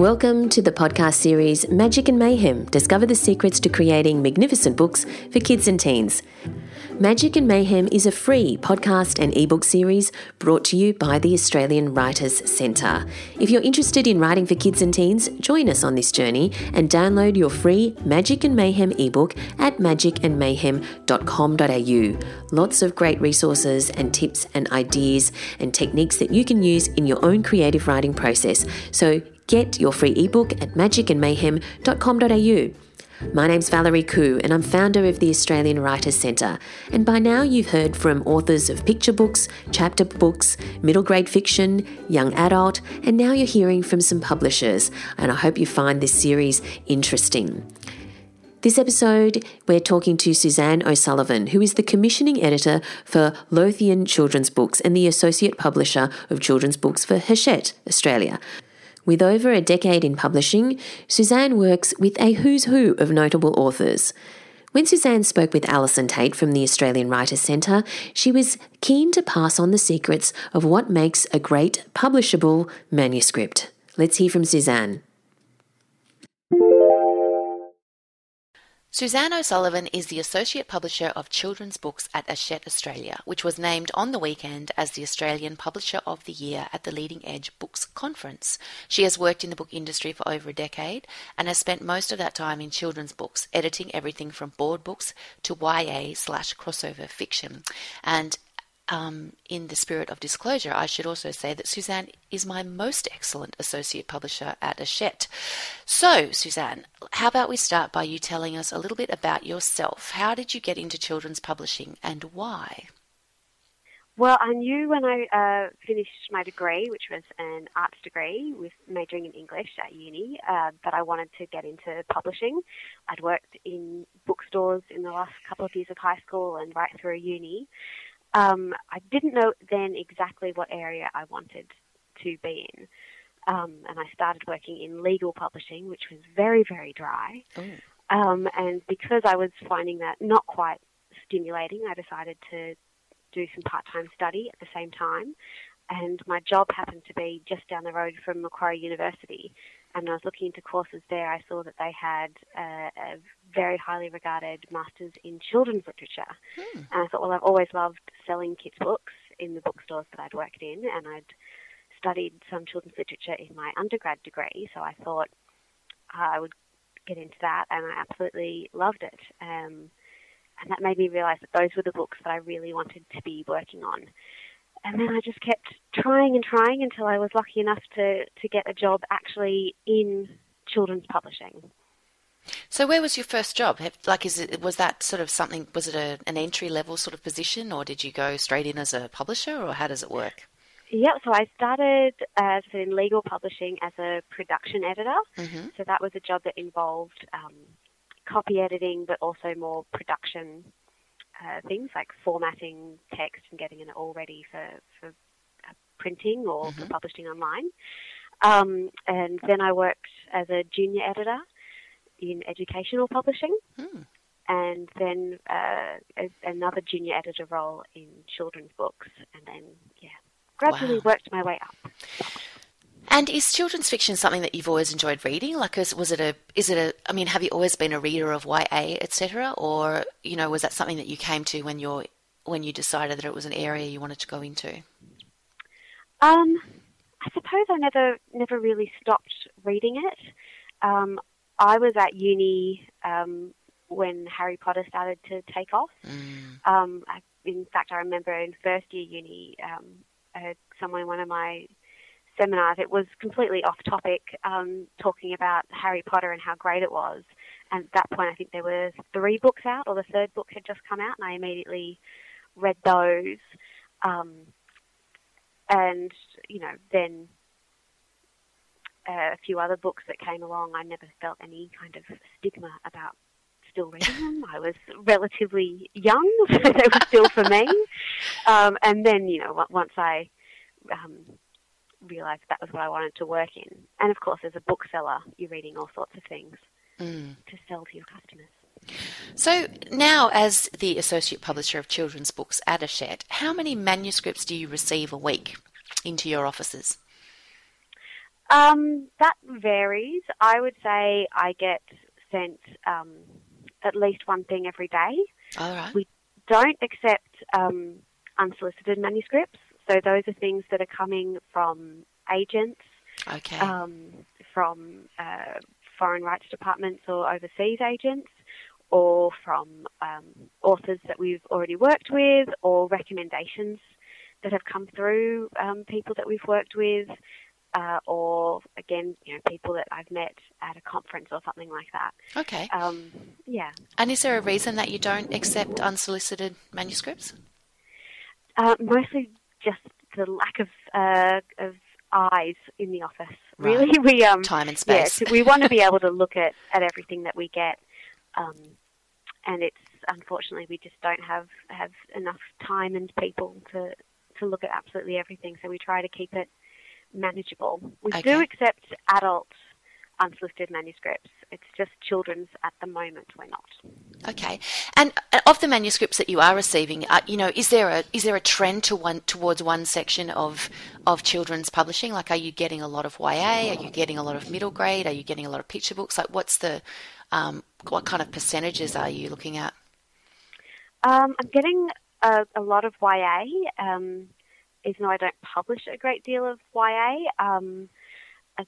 Welcome to the podcast series Magic and Mayhem Discover the Secrets to Creating Magnificent Books for Kids and Teens. Magic and Mayhem is a free podcast and ebook series brought to you by the Australian Writers Centre. If you're interested in writing for kids and teens, join us on this journey and download your free Magic and Mayhem ebook at magicandmayhem.com.au. Lots of great resources and tips and ideas and techniques that you can use in your own creative writing process. So get your free ebook at magicandmayhem.com.au. My name's Valerie Khoo, and I'm founder of the Australian Writers Centre. And by now, you've heard from authors of picture books, chapter books, middle grade fiction, young adult, and now you're hearing from some publishers. And I hope you find this series interesting. This episode, we're talking to Suzanne O'Sullivan, who is the commissioning editor for Lothian Children's Books and the associate publisher of children's books for Hachette, Australia. With over a decade in publishing, Suzanne works with a who's who of notable authors. When Suzanne spoke with Allison Tait from the Australian Writers Centre, she was keen to pass on the secrets of what makes a great publishable manuscript. Let's hear from Suzanne. Suzanne O'Sullivan is the Associate Publisher of Children's Books at Hachette Australia, which was named on the weekend as the Australian Publisher of the Year at the Leading Edge Books Conference. She has worked in the book industry for over a decade and has spent most of that time in children's books, editing everything from board books to YA slash crossover fiction. And um, in the spirit of disclosure, I should also say that Suzanne is my most excellent associate publisher at Hachette. So, Suzanne, how about we start by you telling us a little bit about yourself? How did you get into children's publishing and why? Well, I knew when I uh, finished my degree, which was an arts degree with majoring in English at uni, uh, that I wanted to get into publishing. I'd worked in bookstores in the last couple of years of high school and right through uni. Um, I didn't know then exactly what area I wanted to be in. Um, and I started working in legal publishing, which was very, very dry. Oh. Um, and because I was finding that not quite stimulating, I decided to do some part time study at the same time. And my job happened to be just down the road from Macquarie University and I was looking into courses there, I saw that they had a, a very highly regarded Masters in Children's Literature. Hmm. And I thought, well, I've always loved selling kids' books in the bookstores that I'd worked in, and I'd studied some children's literature in my undergrad degree, so I thought I would get into that, and I absolutely loved it. Um, and that made me realize that those were the books that I really wanted to be working on and then I just kept trying and trying until I was lucky enough to, to get a job actually in children's publishing. So where was your first job? Like, is it was that sort of something? Was it a, an entry level sort of position, or did you go straight in as a publisher, or how does it work? Yeah, so I started as in legal publishing as a production editor. Mm-hmm. So that was a job that involved um, copy editing, but also more production uh, things like formatting text and getting it all ready for, for uh, printing or mm-hmm. for publishing online. Um, and then I worked as a junior editor in educational publishing. Mm. And then uh, another junior editor role in children's books, and then yeah, gradually wow. worked my way up. And is children's fiction something that you've always enjoyed reading? Like, was it a, is it a, I mean, have you always been a reader of YA, etc., or you know, was that something that you came to when you're when you decided that it was an area you wanted to go into? Um, I suppose I never never really stopped reading it. Um, I was at uni um, when Harry Potter started to take off. Mm. Um, I, in fact, I remember in first year uni, um, I heard someone, one of my seminars, it was completely off topic, um, talking about Harry Potter and how great it was. And at that point, I think there were three books out, or the third book had just come out, and I immediately read those. Um, and you know, then a few other books that came along, I never felt any kind of stigma about still reading them. I was relatively young, so they were still for me. Um, and then, you know, once I um, realised that was what I wanted to work in. And of course, as a bookseller, you're reading all sorts of things mm. to sell to your customers. So now, as the associate publisher of children's books at Hachette, how many manuscripts do you receive a week into your offices? Um, that varies. I would say I get sent um, at least one thing every day. All right. We don't accept um, unsolicited manuscripts. So those are things that are coming from agents, Okay. um, from uh, foreign rights departments or overseas agents, or from um, authors that we've already worked with, or recommendations that have come through um, people that we've worked with, uh, or again, you know, people that I've met at a conference or something like that. okay. Um, yeah. And is there a reason that you don't accept unsolicited manuscripts? Uh, mostly just the lack of uh, of eyes in the office. Right. Really, we um Time and space. so we want to be able to look at, at everything that we get, um, and it's unfortunately we just don't have have enough time and people to to look at absolutely everything. So we try to keep it manageable. We Okay. do accept adult unsolicited manuscripts. It's just children's at the moment. We're not. Okay. And uh, of the manuscripts that you are receiving, uh, you know, is there a is there a trend to one towards one section of of children's publishing? Like, are you getting a lot of YA? Are you getting a lot of middle grade? Are you getting a lot of picture books? Like, what's the um, what kind of percentages are you looking at? Um, I'm getting a, a lot of YA, um, even though I don't publish a great deal of YA. Um,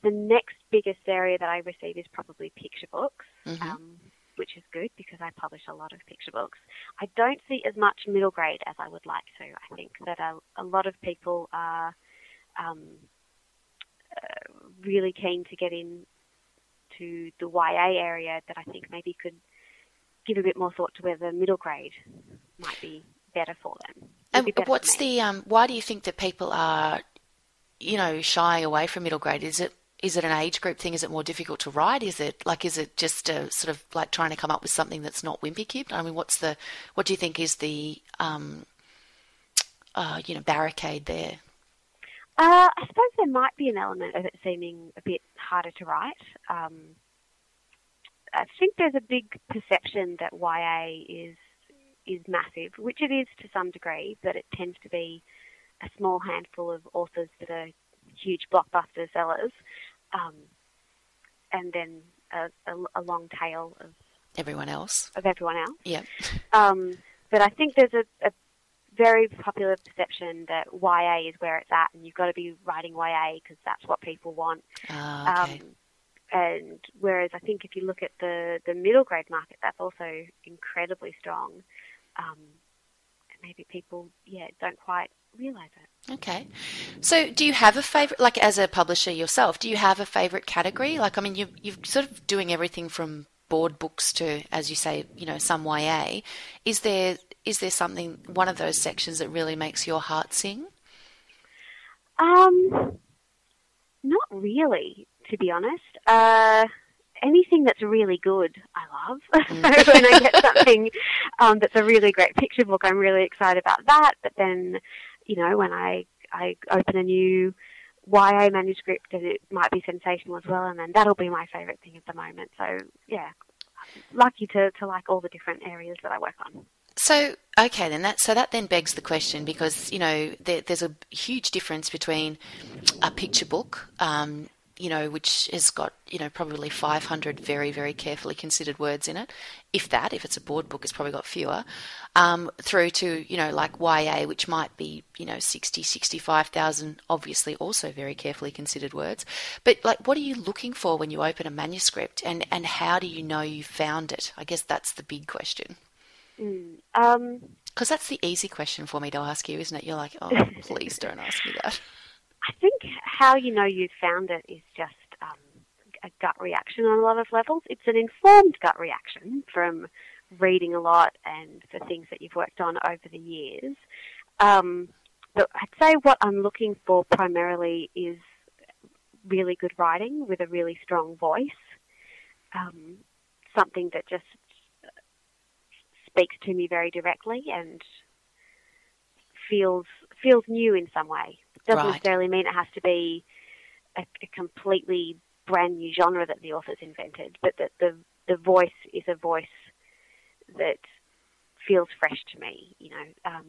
the next biggest area that I receive is probably picture books, Mhm. um, which is good because I publish a lot of picture books. I don't see as much middle grade as I would like to. I think that a, a lot of people are um, uh, really keen to get in to the YA area that I think maybe could give a bit more thought to whether middle grade might be better for them. And what's the um, why do you think that people are, you know, shying away from middle grade? Is it is it an age group thing? Is it more difficult to write? Is it like is it just a sort of like trying to come up with something that's not Wimpy Kid? I mean, what's the what do you think is the um, uh, you know barricade there? Uh, I suppose there might be an element of it seeming a bit harder to write. Um, I think there's a big perception that YA is is massive, which it is to some degree, but it tends to be a small handful of authors that are huge blockbuster sellers, um, and then a, a, a long tail of, Everyone else, of everyone else. yeah, Um, but I think there's a, a very popular perception that YA is where it's at, and you've got to be writing YA because that's what people want. Ah, okay, Um, and whereas I think if you look at the, the middle grade market, that's also incredibly strong. Um, maybe people, yeah, don't quite realise it. okay. So, do you have a favorite? Like as a publisher yourself, do you have a favorite category? Like, I mean, you you're sort of doing everything from board books to, as you say, you know, some YA. Is there is there something one of those sections that really makes your heart sing? Um, not really, to be honest. Uh, anything that's really good, I love. so when I get something um, that's a really great picture book, I'm really excited about that. But then, you know, when I I open a new YA manuscript, and it might be sensational as well, and then that'll be my favourite thing at the moment. So yeah, lucky to to like all the different areas that I work on. So okay, then that so that then begs the question because you know there, there's a huge difference between a picture book, um, you know, which has got you know probably 500 very very carefully considered words in it, if that. If it's a board book, it's probably got fewer. Um, through to you know like YA, which might be you know 60, 65,000, obviously also very carefully considered words. But like, what are you looking for when you open a manuscript, and and how do you know you found it? I guess that's the big question. Mm. Um, Because that's the easy question for me to ask you, isn't it? You're like, oh, please don't ask me that. I think how you know you've found it is just um, a gut reaction on a lot of levels. It's an informed gut reaction from reading a lot and the things that you've worked on over the years. Um, but I'd say what I'm looking for primarily is really good writing with a really strong voice. Um, something that just speaks to me very directly and feels feels new in some way. Doesn't Right. necessarily mean it has to be a, a completely brand new genre that the author's invented, but that the the voice is a voice that feels fresh to me. You know, um,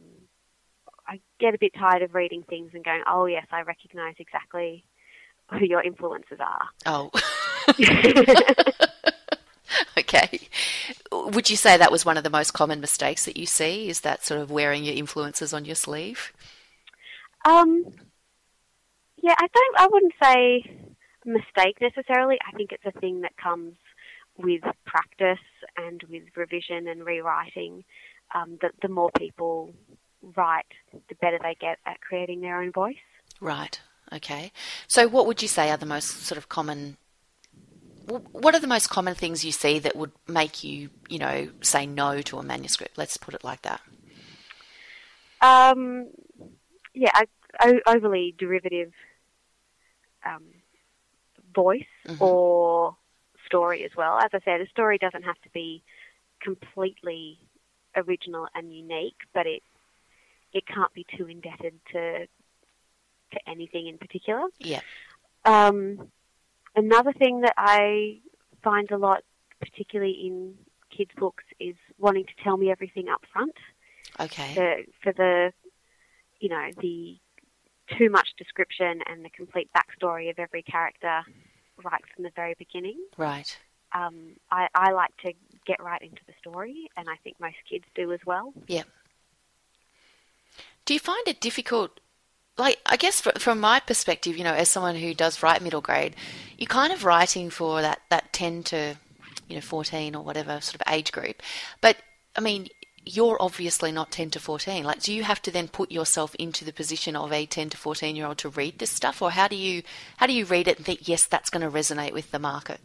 I get a bit tired of reading things and going, "Oh yes, I recognise exactly who your influences are. Oh. okay. Would you say that was one of the most common mistakes that you see? Is that sort of wearing your influences on your sleeve? Um, yeah, I don't. I wouldn't say mistake necessarily. I think it's a thing that comes with practice and with revision and rewriting. Um, the, the more people write, the better they get at creating their own voice. Right. Okay. So, what would you say are the most sort of common? What are the most common things you see that would make you, you know, say no to a manuscript? Let's put it like that. Um, yeah, I, overly derivative um, voice mm-hmm. or story as well. As I said, a story doesn't have to be completely original and unique, but it it can't be too indebted to to anything in particular. Yeah. Um, another thing that I find a lot, particularly in kids' books, is wanting to tell me everything up front. Okay. For, for the, you know, the too much description and the complete backstory of every character right from the very beginning. Right. Um, I, I like to get right into the story, and I think most kids do as well. Yeah. Do you find it difficult? Like, I guess from my perspective, you know, as someone who does write middle grade, you're kind of writing for that, that 10 to, you know, 14 or whatever sort of age group. But, I mean, you're obviously not 10 to 14. Like, do you have to then put yourself into the position of a 10 to 14 year old to read this stuff? Or how do you, how do you read it and think, yes, that's going to resonate with the market?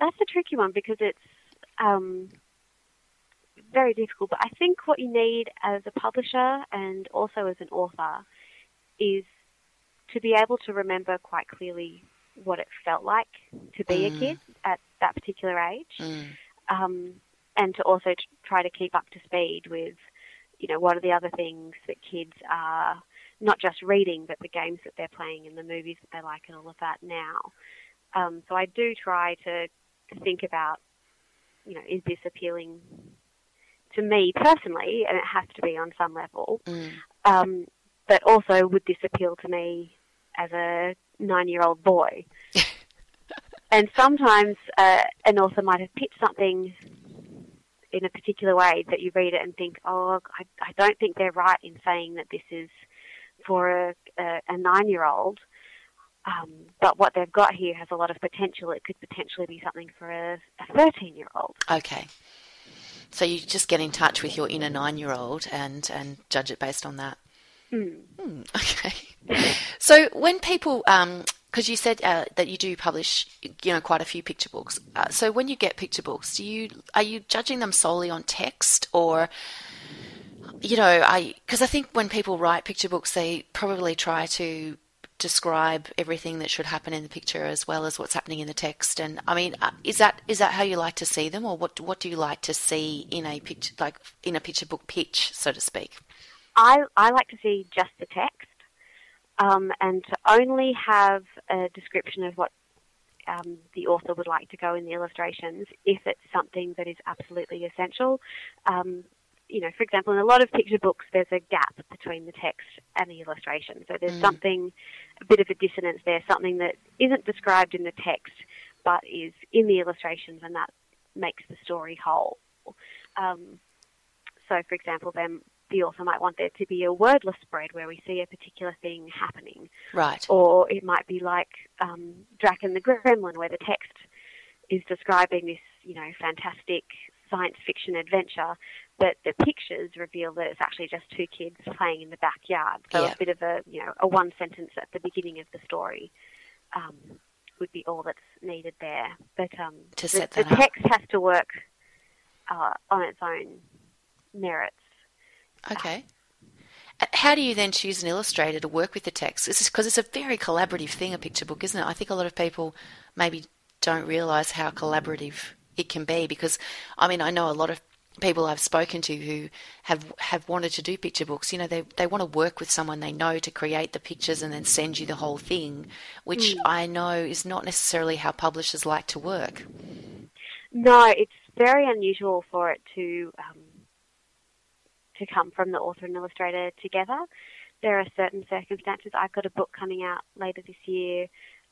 That's a tricky one because it's um, very difficult. But I think what you need as a publisher and also as an author is to be able to remember quite clearly what it felt like to be mm. a kid at that particular age. Mm. Um, and to also try to keep up to speed with, you know, what are the other things that kids are not just reading, but the games that they're playing and the movies that they like and all of that now. Um, so I do try to, to think about, you know, is this appealing to me personally, and it has to be on some level. Mm. Um, but also, would this appeal to me as a nine-year-old boy? and sometimes uh, an author might have pitched something in a particular way that you read it and think, oh, I, I don't think they're right in saying that this is for a, a, a nine-year-old. Um, but what they've got here has a lot of potential. It could potentially be something for a 13 year old. Okay. So you just get in touch with your inner nine year old and, and judge it based on that. Mm. Mm, okay. so when people, because you said uh, that you do publish, you know, quite a few picture books. Uh, so when you get picture books, do you are you judging them solely on text or? You know, I because I think when people write picture books, they probably try to describe everything that should happen in the picture as well as what's happening in the text. And I mean, uh, is that is that how you like to see them, or what what do you like to see in a picture, like in a picture book pitch, so to speak? I I like to see just the text, um, and to only have a description of what um, the author would like to go in the illustrations if it's something that is absolutely essential. Um, you know, for example, in a lot of picture books, there's a gap between the text and the illustration. So there's mm. something, a bit of a dissonance there, something that isn't described in the text but is in the illustrations, and that makes the story whole. Um, so, for example, then the author might want there to be a wordless spread where we see a particular thing happening. Right. Or it might be like um, Drac and the Gremlin, where the text is describing this, you know, fantastic science fiction adventure, but the pictures reveal that it's actually just two kids playing in the backyard. So yeah. a bit of a you know a one sentence at the beginning of the story um, would be all that's needed there. But um, to the, the text has to work uh, on its own merits. Okay. How do you then choose an illustrator to work with the text? Because it's a very collaborative thing, a picture book, isn't it? I think a lot of people maybe don't realise how collaborative it can be. Because I mean, I know a lot of people I've spoken to who have have wanted to do picture books, you know, they they want to work with someone they know to create the pictures and then send you the whole thing, which mm. I know is not necessarily how publishers like to work. No, it's very unusual for it to um, to come from the author and illustrator together. there are certain circumstances. I've got a book coming out later this year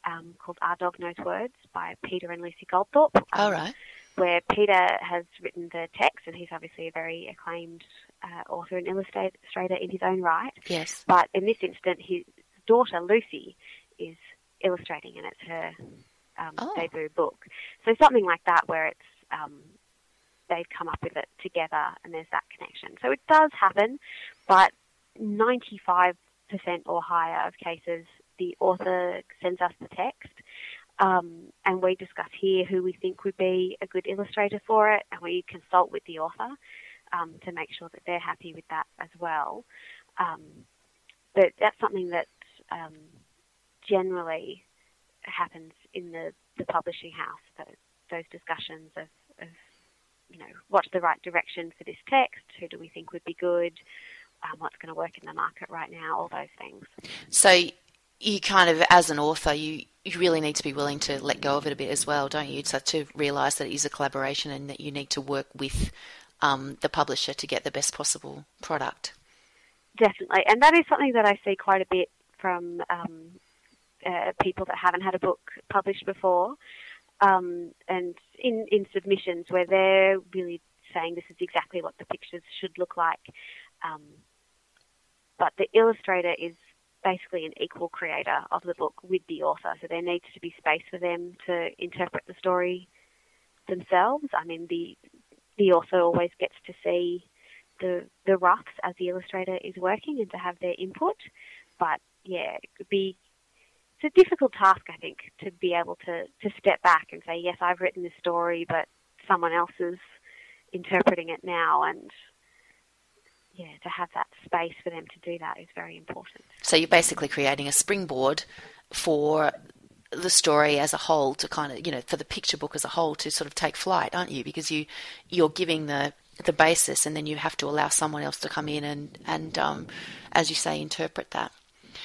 um, called Our Dog Knows Words by Peter and Lucy Gouldthorpe. Um, All right. Where Peter has written the text, and he's obviously a very acclaimed uh, author and illustrator in his own right. Yes. But in this instance, his daughter Lucy is illustrating, and it's her um, Oh. debut book. So something like that, where it's um, they've come up with it together, and there's that connection. So it does happen, but 95% or higher of cases, the author sends us the text. Um, and we discuss here who we think would be a good illustrator for it, and we consult with the author um, to make sure that they're happy with that as well. Um, but that's something that um, generally happens in the, the publishing house. Those, those discussions of, of, you know, what's the right direction for this text? Who do we think would be good? Um, what's going to work in the market right now? All those things. So you kind of, as an author, you you really need to be willing to let go of it a bit as well, don't you? So to realise that it is a collaboration and that you need to work with um, the publisher to get the best possible product. Definitely, and that is something that I see quite a bit from um, uh, people that haven't had a book published before, um, and in in submissions where they're really saying this is exactly what the pictures should look like, um, but the illustrator is basically an equal creator of the book with the author, so there needs to be space for them to interpret the story themselves. I mean, the the author always gets to see the the roughs as the illustrator is working and to have their input. But yeah, it could be it's a difficult task I think to be able to, to step back and say, Yes, I've written this story but someone else is interpreting it now and yeah, to have that space for them to do that is very important. So you're basically creating a springboard for the story as a whole to kind of, you know, for the picture book as a whole to sort of take flight, aren't you? Because you you're giving the the basis, and then you have to allow someone else to come in and and um, as you say, interpret that.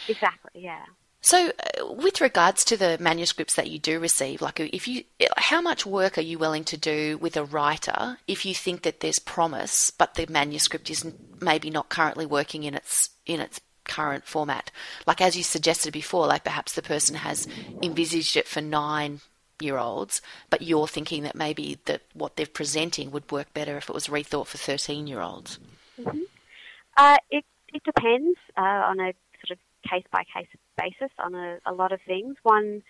Exactly, yeah. So, uh, with regards to the manuscripts that you do receive, like if you, how much work are you willing to do with a writer if you think that there's promise, but the manuscript is maybe not currently working in its in its current format? Like as you suggested before, like perhaps the person has envisaged it for nine year olds, but you're thinking that maybe that what they're presenting would work better if it was rethought for thirteen year olds. Mhm. Uh, it it depends uh, on a case by case basis on a, a lot of things. One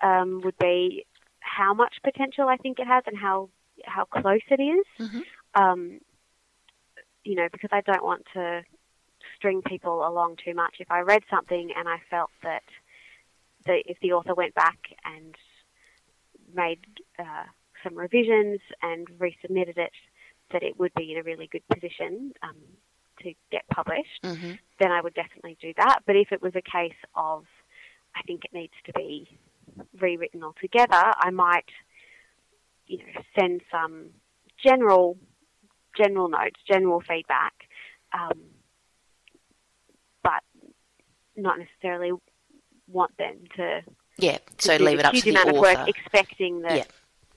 um, would be how much potential I think it has and how how close it is. Mhm. Um, you know, because I don't want to string people along too much. If I read something and I felt that the, if the author went back and made uh, some revisions and resubmitted it, that it would be in a really good position um, to get published, hmm then I would definitely do that. But if it was a case of, I think it needs to be rewritten altogether, I might, you know, send some general, general notes, general feedback, um, but not necessarily want them to. Yeah. So do leave it up to the amount of author. work, expecting that Yeah.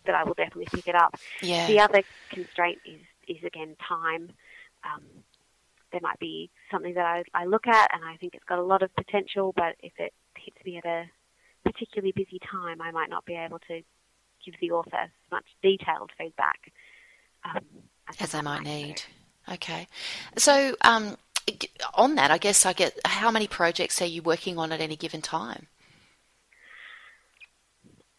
that I will definitely pick it up. Yeah. The other constraint is, is again time. Um, there might be something that I, I look at and I think it's got a lot of potential, but if it hits me at a particularly busy time, I might not be able to give the author as much detailed feedback um, as I I might need. Okay. So, um, on that, I guess I get how many projects are you working on at any given time?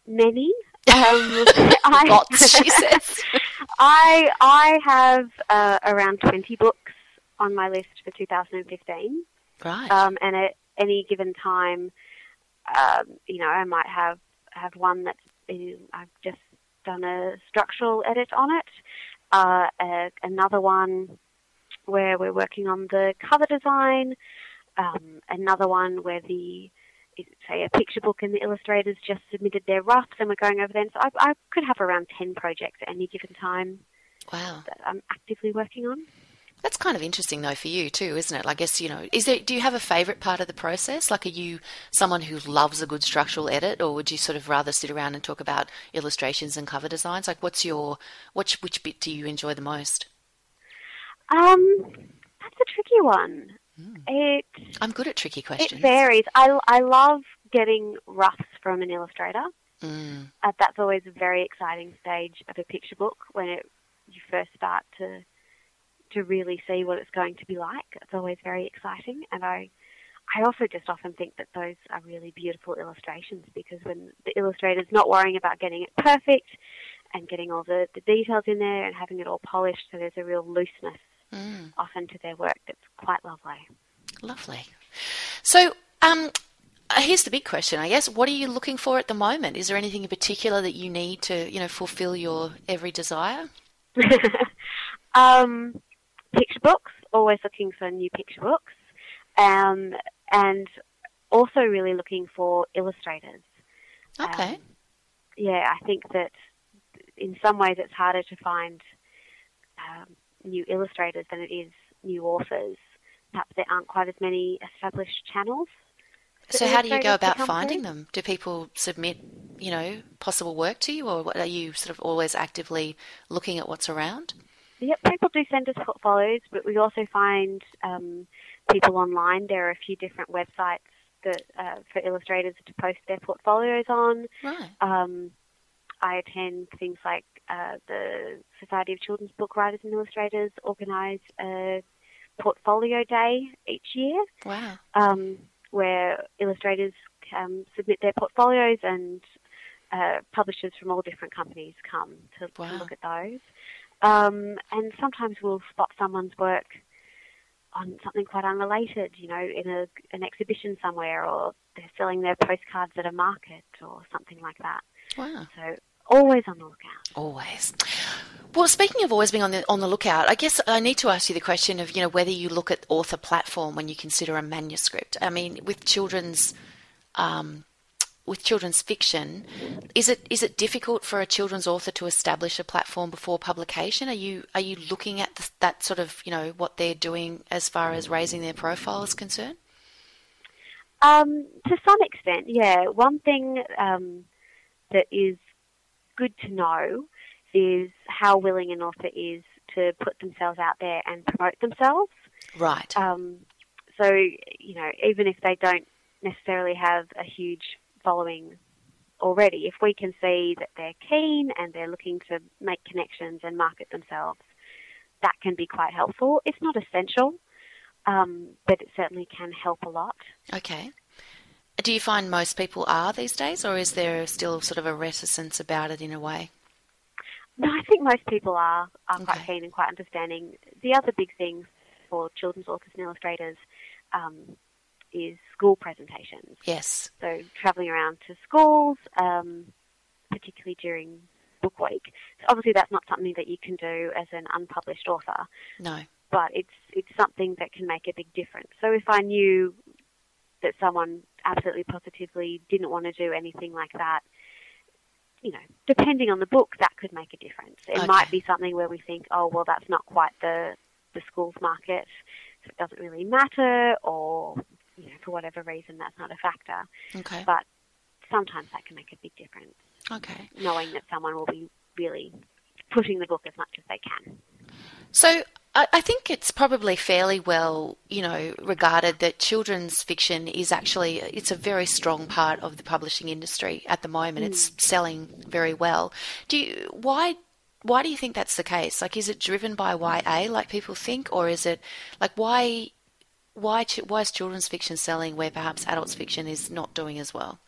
Many. Um, I, Lots, she says. I I have uh, around twenty books on my list for 2015. right. um, and at any given time, um, you know, I might have have one that's I've just done a structural edit on it, uh, a, another one where we're working on the cover design, um, another one where the say a picture book and the illustrators just submitted their roughs and we're going over them. So I, I could have around 10 projects at any given time wow. that I'm actively working on. That's kind of interesting though for you too, isn't it? I guess, you know, is there do you have a favorite part of the process? Like are you someone who loves a good structural edit or would you sort of rather sit around and talk about illustrations and cover designs? Like what's your which which bit do you enjoy the most? Um, that's a tricky one. Mm. It. I'm good at tricky questions. It varies. I I love getting roughs from an illustrator. Mm. Uh, that's always a very exciting stage of a picture book when it, you first start to to really see what it's going to be like. It's always very exciting, and I I also just often think that those are really beautiful illustrations because when the illustrator's not worrying about getting it perfect and getting all the, the details in there and having it all polished, so there's a real looseness mm. often to their work that's quite lovely. Lovely. So, um, uh, here's the big question, I guess. What are you looking for at the moment? Is there anything in particular that you need to, you know, fulfill your every desire? um, picture books. Always looking for new picture books, um, and also really looking for illustrators. Okay. Um, yeah, I think that in some ways it's harder to find um, new illustrators than it is new authors. Perhaps there aren't quite as many established channels so how do you go about finding them? Do people submit, you know, possible work to you, or are you sort of always actively looking at what's around? Yep, people do send us portfolios, but we also find um, people online. There are a few different websites that uh, for illustrators to post their portfolios on. Right. Um, I attend things like uh, the Society of Children's Book Writers and Illustrators organise a portfolio day each year. Wow. Um, where illustrators um, submit their portfolios and uh, publishers from all different companies come to, wow. to look at those. Um, and sometimes we'll spot someone's work on something quite unrelated, you know, in a, an exhibition somewhere, or they're selling their postcards at a market or something like that. Wow. So always on the lookout. Always. Well, speaking of always being on the on the lookout, I guess I need to ask you the question of you know whether you look at author platform when you consider a manuscript. I mean, with children's um, with children's fiction, is it is it difficult for a children's author to establish a platform before publication? Are you are you looking at the, that sort of you know what they're doing as far as raising their profile is concerned? Um, to some extent, yeah. One thing um, that is good to know is how willing an author is to put themselves out there and promote themselves. Right. Um, so, you know, even if they don't necessarily have a huge following already, if we can see that they're keen and they're looking to make connections and market themselves, that can be quite helpful. It's not essential, um, but it certainly can help a lot. Okay. Do you find most people are these days, or is there still sort of a reticence about it in a way? No, I think most people are, are okay. quite keen and quite understanding. The other big thing for children's authors and illustrators um, is school presentations. Yes. So travelling around to schools, um, particularly during book week. So obviously that's not something that you can do as an unpublished author. No. But it's it's something that can make a big difference. So if I knew that someone absolutely positively didn't want to do anything like that, you know, depending on the book, that could make a difference. It okay. might be something where we think, oh, well, that's not quite the the schools market, so it doesn't really matter, or you know, for whatever reason, that's not a factor. Okay. But sometimes that can make a big difference. Okay. Knowing that someone will be really pushing the book as much as they can. So I think it's probably fairly well, you know, regarded that children's fiction is actually it's a very strong part of the publishing industry at the moment. Mm. It's selling very well. Do you why why do you think that's the case? Like, is it driven by YA, like people think, or is it like why why why is children's fiction selling where perhaps adults fiction is not doing as well?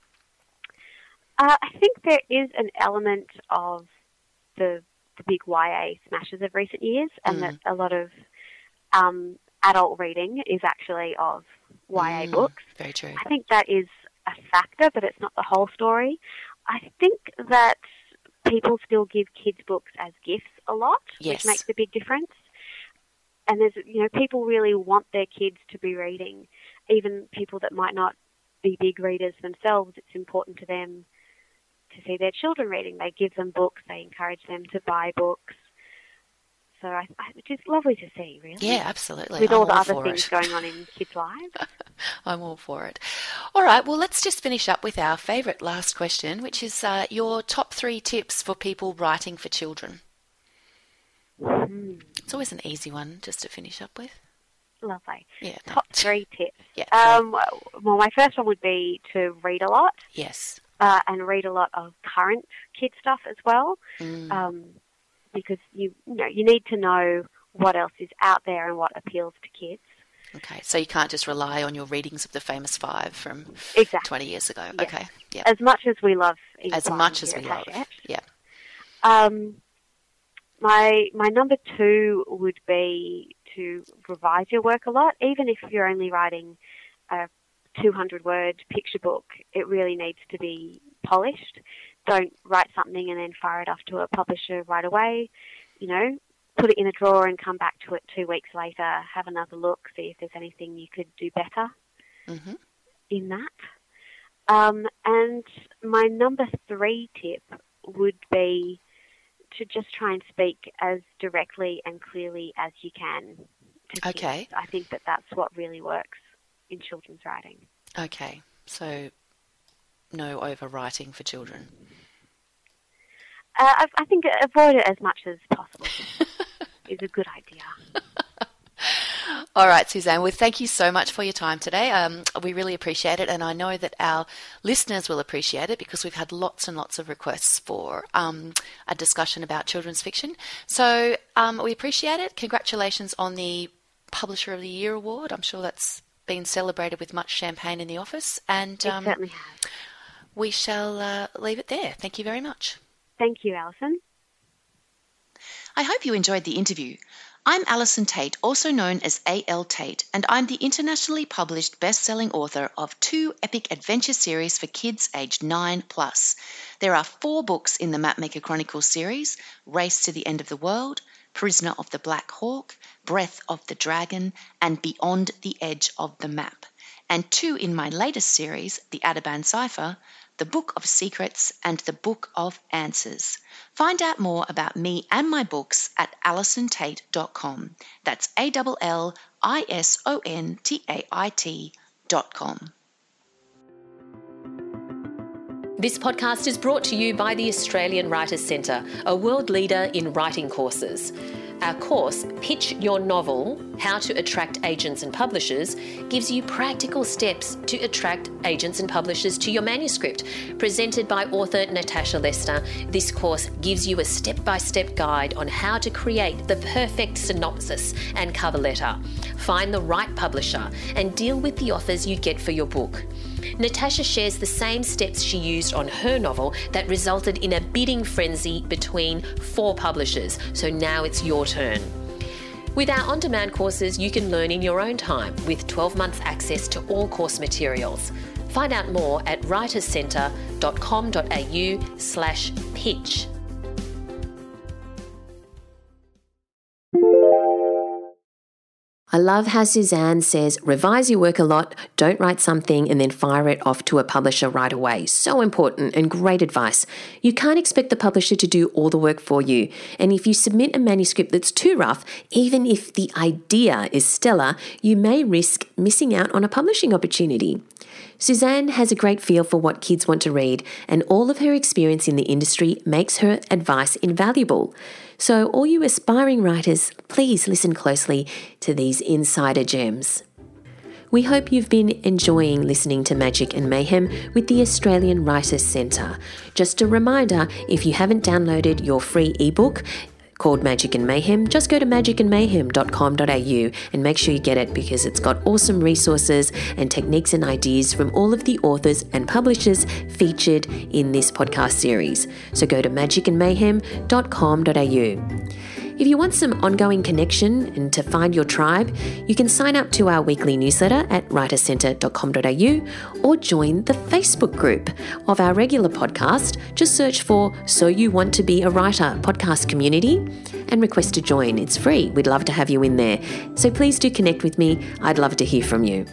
Uh, I think there is an element of the the big YA smashes of recent years, and mm. that a lot of um, adult reading is actually of YA mm, books. Very true. I think that is a factor, but it's not the whole story. I think that people still give kids books as gifts a lot, yes. which makes a big difference. And there's, you know, people really want their kids to be reading, even people that might not be big readers themselves. It's important to them to see their children reading. They give them books, they encourage them to buy books. So I, I, it's just lovely to see, really. Yeah, absolutely. With I'm all the other things it. going on in kids' lives. I'm all for it. All right, well, let's just finish up with our favourite last question, which is uh, your top three tips for people writing for children. Mm. It's always an easy one just to finish up with. Lovely. Yeah. Top three tips. Yeah. Um, well, my first one would be to read a lot yes. uh, and read a lot of current kid stuff as well, Mm. um, because you, you know you need to know what else is out there and what appeals to kids. Okay. So you can't just rely on your readings of the famous five from Exactly. 20 years ago. Yes. Okay. Yeah. As much as we love As much as we love. Yeah. Um, my my number two would be to revise your work a lot, even if you're only writing a 200 word picture book. It really needs to be polished. Don't write something and then fire it off to a publisher right away. You know, put it in a drawer and come back to it two weeks later. Have another look, see if there's anything you could do better hmm in that. Um, and my number three tip would be to just try and speak as directly and clearly as you can. To kids. Okay. I think that that's what really works in children's writing. Okay. So no overwriting for children. Uh, I, I think avoid it as much as possible is a good idea. All right, Suzanne. Well, thank you so much for your time today. Um, we really appreciate it, and I know that our listeners will appreciate it because we've had lots and lots of requests for um, a discussion about children's fiction. So um, we appreciate it. Congratulations on the Publisher of the Year award. I'm sure that's been celebrated with much champagne in the office, and um, certainly has. we shall uh, leave it there. Thank you very much. Thank you, Allison. I hope you enjoyed the interview. I'm Allison Tait, also known as A.L. Tait, and I'm the internationally published best-selling author of two epic adventure series for kids aged 9 plus. There are four books in the Mapmaker Chronicles series: Race to the End of the World, Prisoner of the Black Hawk, Breath of the Dragon, and Beyond the Edge of the Map, and two in my latest series, The Ateban Cipher, The Book of Secrets, and The Book of Answers. Find out more about me and my books at allisontait.com. That's A L L I S O N T A I T.com. This podcast is brought to you by the Australian Writers Centre, a world leader in writing courses. Our course, Pitch Your Novel How to Attract Agents and Publishers, gives you practical steps to attract agents and publishers to your manuscript. Presented by author Natasha Lester, this course gives you a step by step guide on how to create the perfect synopsis and cover letter, find the right publisher, and deal with the offers you get for your book. Natasha shares the same steps she used on her novel that resulted in a bidding frenzy between four publishers, so now it's your turn. With our on demand courses, you can learn in your own time with 12 months access to all course materials. Find out more at writerscentre.com.au slash pitch. I love how Suzanne says, revise your work a lot, don't write something and then fire it off to a publisher right away. So important and great advice. You can't expect the publisher to do all the work for you. And if you submit a manuscript that's too rough, even if the idea is stellar, you may risk missing out on a publishing opportunity. Suzanne has a great feel for what kids want to read, and all of her experience in the industry makes her advice invaluable. So, all you aspiring writers, please listen closely to these insider gems. We hope you've been enjoying listening to Magic and Mayhem with the Australian Writers Centre. Just a reminder if you haven't downloaded your free ebook, called Magic and Mayhem, just go to magicandmayhem.com.au and make sure you get it because it's got awesome resources and techniques and ideas from all of the authors and publishers featured in this podcast series. So go to magicandmayhem.com.au. If you want some ongoing connection and to find your tribe, you can sign up to our weekly newsletter at writercentre.com.au or join the Facebook group of our regular podcast. Just search for So You Want to Be a Writer podcast community and request to join. It's free. We'd love to have you in there. So please do connect with me. I'd love to hear from you.